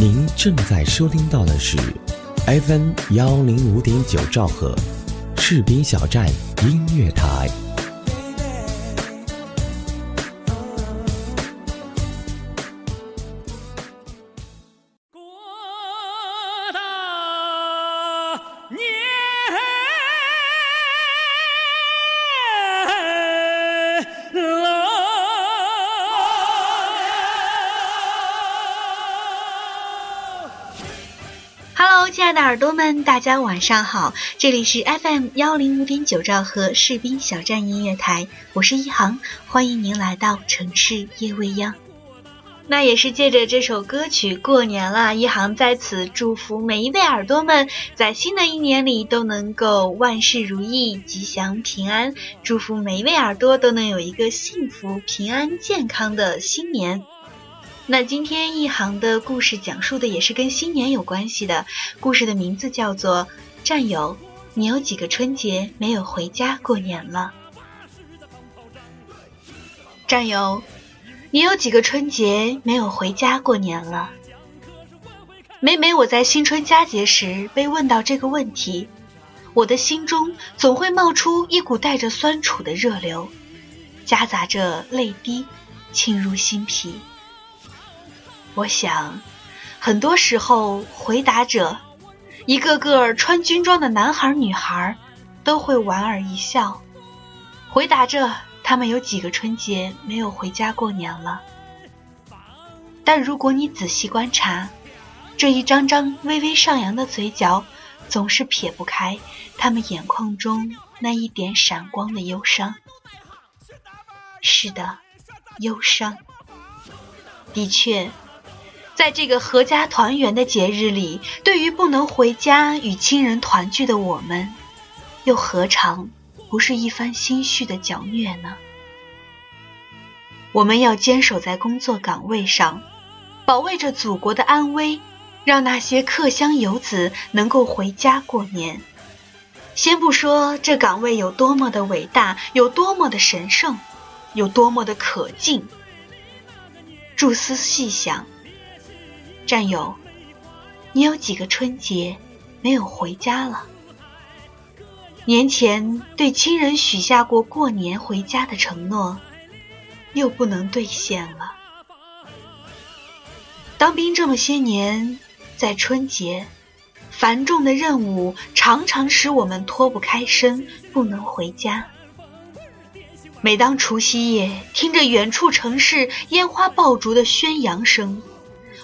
您正在收听到的是 FM 幺零五点九兆赫，士兵小站音乐台。爱的耳朵们，大家晚上好，这里是 FM 幺零五点九兆赫士兵小站音乐台，我是一航，欢迎您来到城市夜未央。那也是借着这首歌曲过年了，一航在此祝福每一位耳朵们，在新的一年里都能够万事如意、吉祥平安，祝福每一位耳朵都能有一个幸福、平安、健康的新年。那今天一行的故事讲述的也是跟新年有关系的，故事的名字叫做《战友》，你有几个春节没有回家过年了？战友，你有几个春节没有回家过年了？每每我在新春佳节时被问到这个问题，我的心中总会冒出一股带着酸楚的热流，夹杂着泪滴，沁入心脾。我想，很多时候回答者，一个个穿军装的男孩女孩，都会莞尔一笑，回答着他们有几个春节没有回家过年了。但如果你仔细观察，这一张张微微上扬的嘴角，总是撇不开他们眼眶中那一点闪光的忧伤。是的，忧伤。的确。在这个阖家团圆的节日里，对于不能回家与亲人团聚的我们，又何尝不是一番心绪的绞虐呢？我们要坚守在工作岗位上，保卫着祖国的安危，让那些客乡游子能够回家过年。先不说这岗位有多么的伟大，有多么的神圣，有多么的可敬，注思细想。战友，你有几个春节没有回家了？年前对亲人许下过过年回家的承诺，又不能兑现了。当兵这么些年，在春节，繁重的任务常常使我们脱不开身，不能回家。每当除夕夜，听着远处城市烟花爆竹的宣扬声。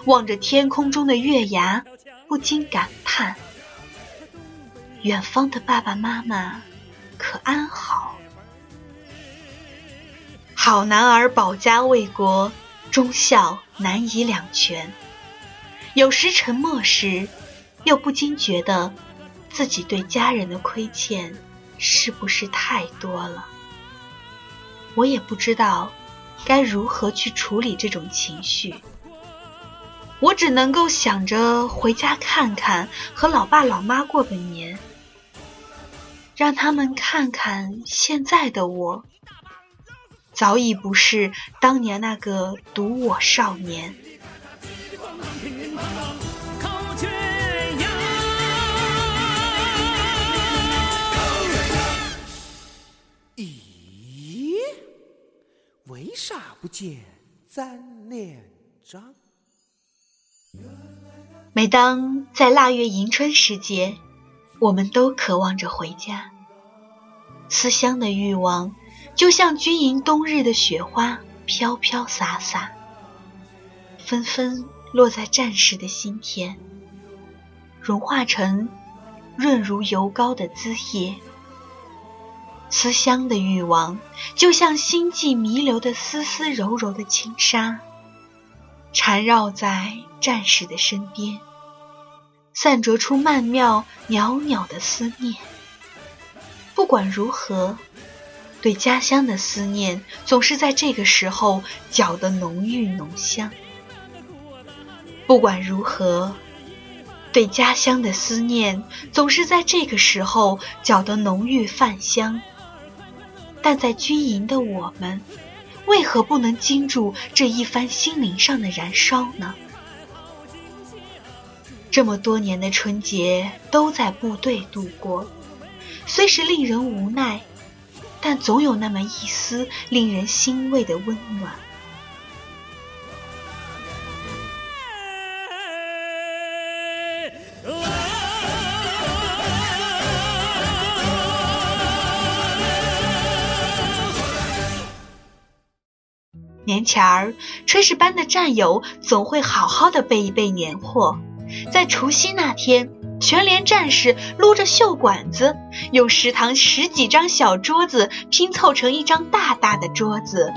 望着天空中的月牙，不禁感叹：远方的爸爸妈妈可安好？好男儿保家卫国，忠孝难以两全。有时沉默时，又不禁觉得自己对家人的亏欠是不是太多了？我也不知道该如何去处理这种情绪。我只能够想着回家看看，和老爸老妈过个年，让他们看看现在的我，早已不是当年那个独我少年。咦，为啥不见咱连长？每当在腊月迎春时节，我们都渴望着回家。思乡的欲望，就像军营冬日的雪花，飘飘洒洒，纷纷落在战士的心田，融化成润如油膏的滋液。思乡的欲望，就像星际弥留的丝丝柔柔的轻纱。缠绕在战士的身边，散着出曼妙袅袅的思念。不管如何，对家乡的思念总是在这个时候搅得浓郁浓香。不管如何，对家乡的思念总是在这个时候搅得浓郁泛香。但在军营的我们，为何不能经住这一番心灵上的燃烧呢？这么多年的春节都在部队度过，虽是令人无奈，但总有那么一丝令人欣慰的温暖。年前儿，炊事班的战友总会好好的备一备年货，在除夕那天，全连战士撸着袖管子，用食堂十几张小桌子拼凑成一张大大的桌子，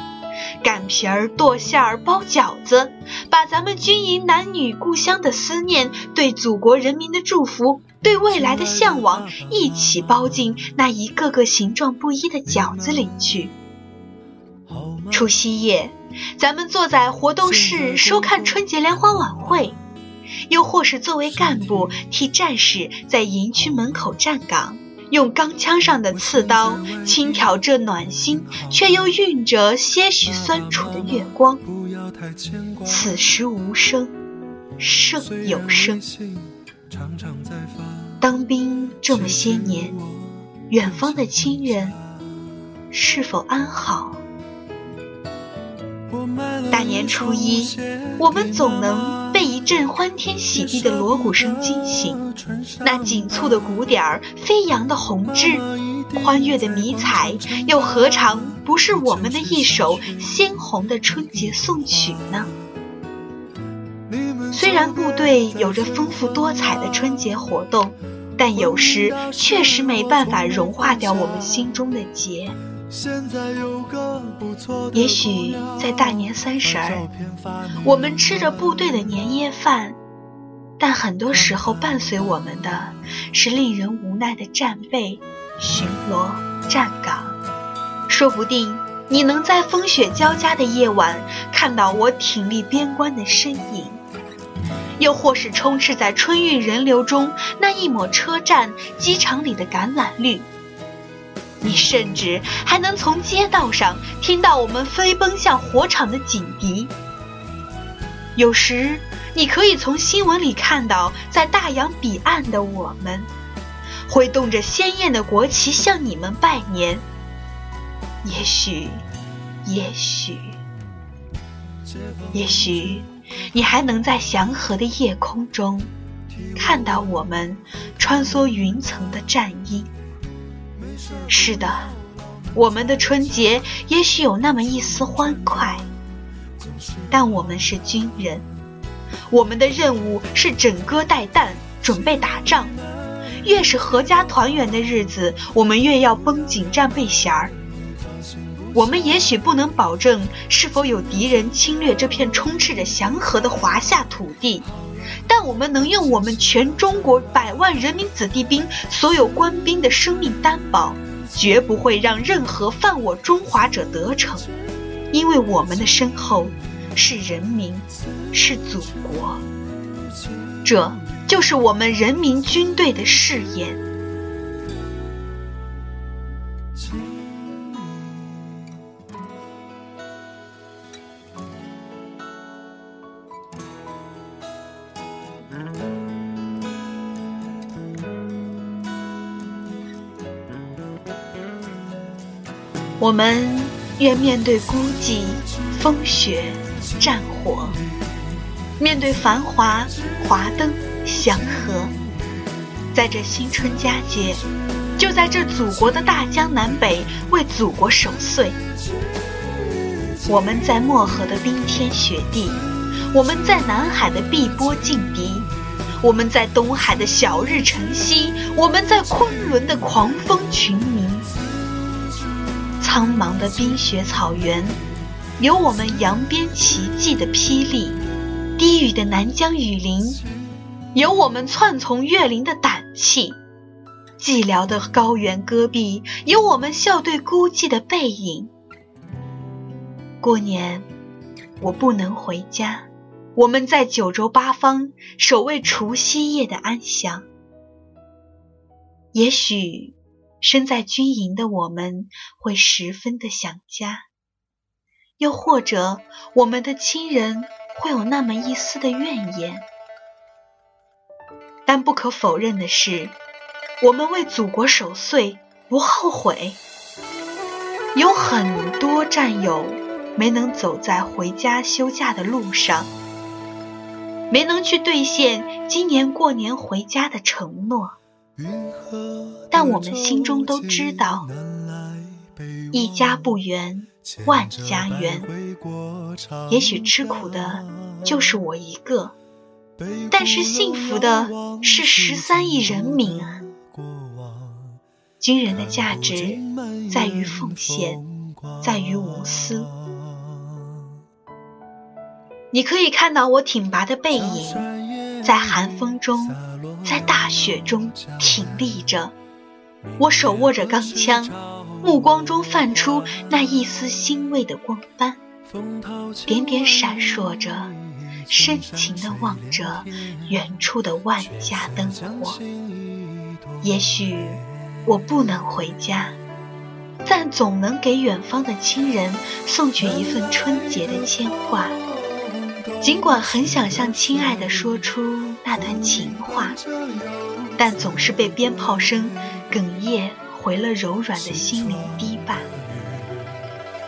擀皮儿、剁馅儿、包饺子，把咱们军营男女故乡的思念、对祖国人民的祝福、对未来的向往，一起包进那一个个形状不一的饺子里去。除夕夜。咱们坐在活动室收看春节联欢晚会，又或是作为干部替战士在营区门口站岗，用钢枪上的刺刀轻挑这暖心却又蕴着些许酸楚的月光。此时无声胜有声。当兵这么些年，远方的亲人是否安好？大年初一，我们总能被一阵欢天喜地的锣鼓声惊醒。那紧簇的鼓点儿，飞扬的红枝，欢悦的迷彩，又何尝不是我们的一首鲜红的春节颂曲呢？虽然部队有着丰富多彩的春节活动，但有时确实没办法融化掉我们心中的结。也许在大年三十儿，我们吃着部队的年夜饭，但很多时候伴随我们的是令人无奈的战备、巡逻、站岗。说不定你能在风雪交加的夜晚看到我挺立边关的身影，又或是充斥在春运人流中那一抹车站、机场里的橄榄绿。你甚至还能从街道上听到我们飞奔向火场的警笛。有时，你可以从新闻里看到，在大洋彼岸的我们，挥动着鲜艳的国旗向你们拜年。也许，也许，也许，你还能在祥和的夜空中，看到我们穿梭云层的战鹰。是的，我们的春节也许有那么一丝欢快，但我们是军人，我们的任务是整戈待旦，准备打仗。越是阖家团圆的日子，我们越要绷紧战备弦儿。我们也许不能保证是否有敌人侵略这片充斥着祥和的华夏土地。但我们能用我们全中国百万人民子弟兵所有官兵的生命担保，绝不会让任何犯我中华者得逞，因为我们的身后是人民，是祖国，这就是我们人民军队的誓言。我们愿面对孤寂、风雪、战火，面对繁华、华灯、祥和，在这新春佳节，就在这祖国的大江南北为祖国守岁。我们在漠河的冰天雪地，我们在南海的碧波劲敌，我们在东海的晓日晨曦，我们在昆仑的狂风群鸣。苍茫的冰雪草原，有我们扬鞭奇迹的霹雳；低语的南疆雨林，有我们窜从岳林的胆气；寂寥的高原戈壁，有我们笑对孤寂的背影。过年，我不能回家，我们在九州八方守卫除夕夜的安详。也许。身在军营的我们会十分的想家，又或者我们的亲人会有那么一丝的怨言。但不可否认的是，我们为祖国守岁不后悔。有很多战友没能走在回家休假的路上，没能去兑现今年过年回家的承诺，但我们心中都知道，一家不圆，万家圆。也许吃苦的就是我一个，但是幸福的是十三亿人民啊！军人的价值在于奉献，在于无私。你可以看到我挺拔的背影，在寒风中，在大雪中挺立着。我手握着钢枪，目光中泛出那一丝欣慰的光斑，点点闪烁着，深情地望着远处的万家灯火。也许。我不能回家，但总能给远方的亲人送去一份春节的牵挂。尽管很想向亲爱的说出那段情话，但总是被鞭炮声哽咽回了柔软的心灵堤坝。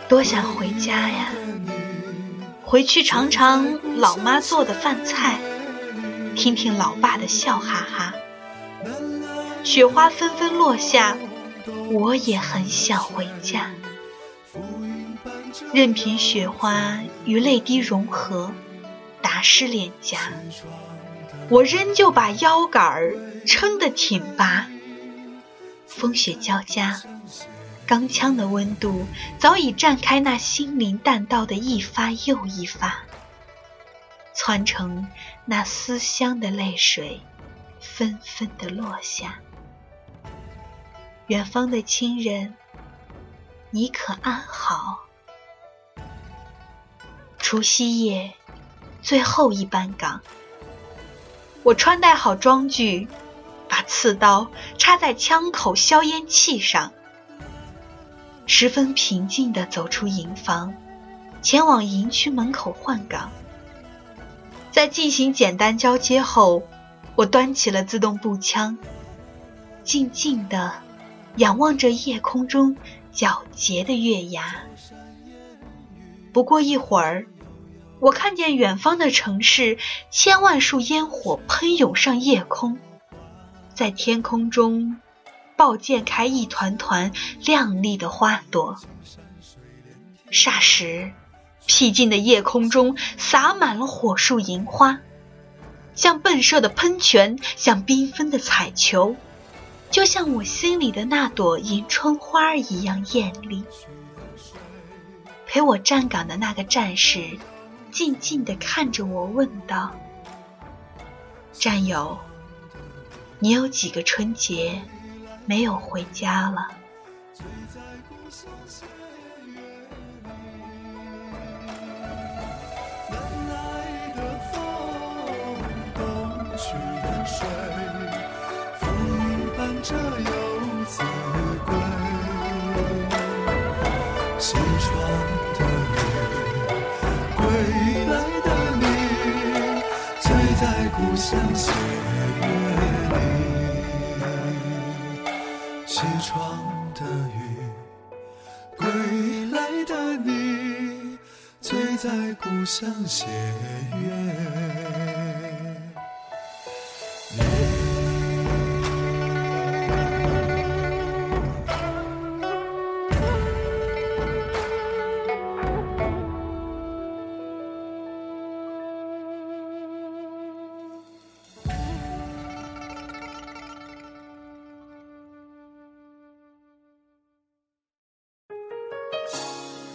多想回家呀！回去尝尝老妈做的饭菜，听听老爸的笑哈哈。雪花纷纷落下，我也很想回家。任凭雪花与泪滴融合，打湿脸颊，我仍旧把腰杆儿撑得挺拔。风雪交加，钢枪的温度早已绽开那心灵弹道的一发又一发，窜成那思乡的泪水，纷纷的落下。远方的亲人，你可安好？除夕夜，最后一班岗，我穿戴好装具，把刺刀插在枪口消烟器上，十分平静地走出营房，前往营区门口换岗。在进行简单交接后，我端起了自动步枪，静静地。仰望着夜空中皎洁的月牙，不过一会儿，我看见远方的城市，千万束烟火喷涌上夜空，在天空中爆溅开一团团亮丽的花朵。霎时，僻静的夜空中洒满了火树银花，像迸射的喷泉，像缤纷的彩球。就像我心里的那朵迎春花一样艳丽。陪我站岗的那个战士，静静地看着我，问道：“战友，你有几个春节没有回家了？”故乡斜月里。西窗的雨，归来的你，醉在故乡斜月。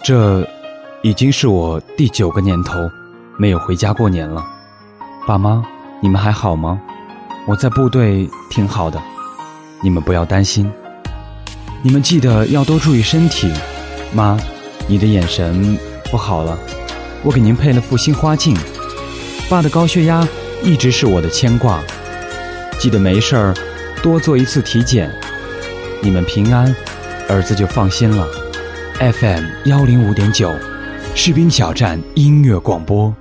这已经是我第九个年头没有回家过年了，爸妈，你们还好吗？我在部队挺好的，你们不要担心。你们记得要多注意身体。妈，你的眼神不好了，我给您配了副新花镜。爸的高血压一直是我的牵挂，记得没事儿多做一次体检。你们平安，儿子就放心了。FM 幺零五点九，士兵小站音乐广播，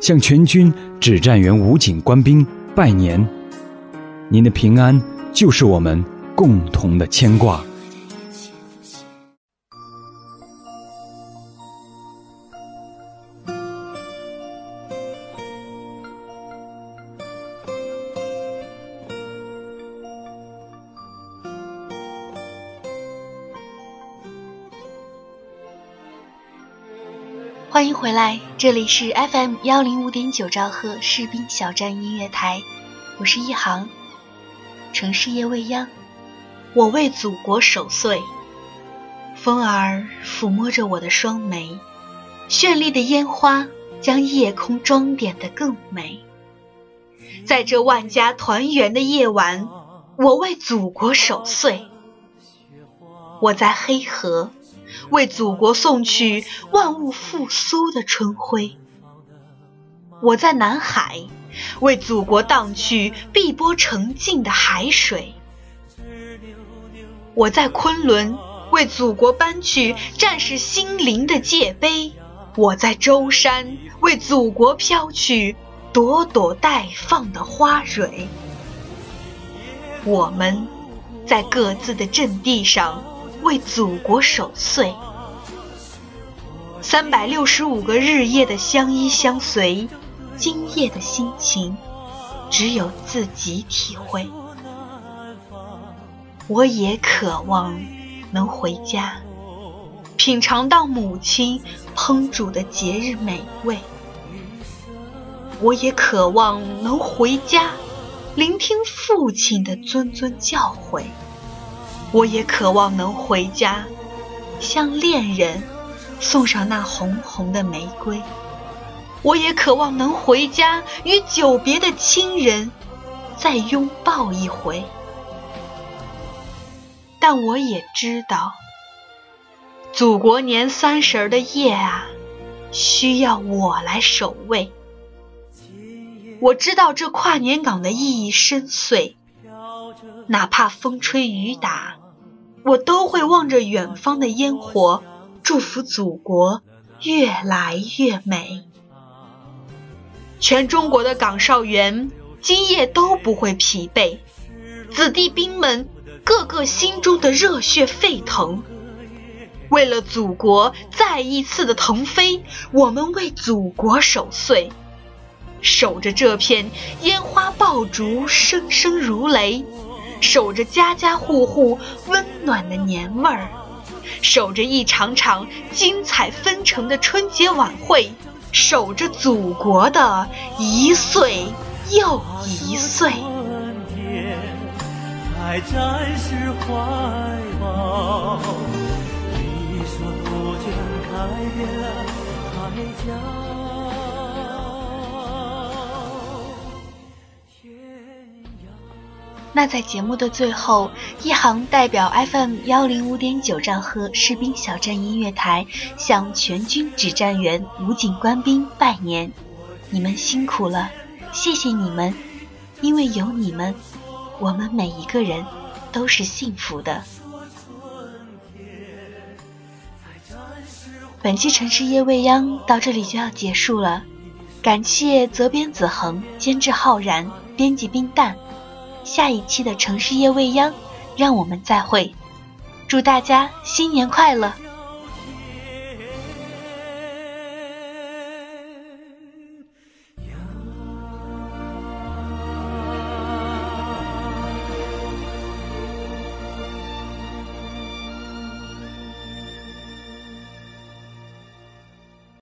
向全军指战员武警官兵拜年。您的平安就是我们共同的牵挂。回来，这里是 FM 幺零五点九兆赫士兵小站音乐台，我是一航。城市夜未央，我为祖国守岁。风儿抚摸着我的双眉，绚丽的烟花将夜空装点得更美。在这万家团圆的夜晚，我为祖国守岁。我在黑河。为祖国送去万物复苏的春晖。我在南海，为祖国荡去碧波澄净的海水。我在昆仑，为祖国搬去战士心灵的界碑。我在舟山，为祖国飘去朵朵待放的花蕊。我们在各自的阵地上。为祖国守岁，三百六十五个日夜的相依相随，今夜的心情只有自己体会。我也渴望能回家，品尝到母亲烹煮的节日美味。我也渴望能回家，聆听父亲的谆谆教诲。我也渴望能回家，向恋人送上那红红的玫瑰。我也渴望能回家，与久别的亲人再拥抱一回。但我也知道，祖国年三十的夜啊，需要我来守卫。我知道这跨年岗的意义深邃，哪怕风吹雨打。我都会望着远方的烟火，祝福祖国越来越美。全中国的岗哨员今夜都不会疲惫，子弟兵们个个心中的热血沸腾。为了祖国再一次的腾飞，我们为祖国守岁，守着这片烟花爆竹声声如雷。守着家家户户温暖的年味儿，守着一场场精彩纷呈的春节晚会，守着祖国的一岁又一岁。那在节目的最后，一行代表 FM 幺零五点九兆赫士兵小站音乐台向全军指战员、武警官兵拜年，你们辛苦了，谢谢你们，因为有你们，我们每一个人都是幸福的。本期城市夜未央到这里就要结束了，感谢责编子恒、监制浩然、编辑冰蛋。下一期的城市夜未央，让我们再会。祝大家新年快乐！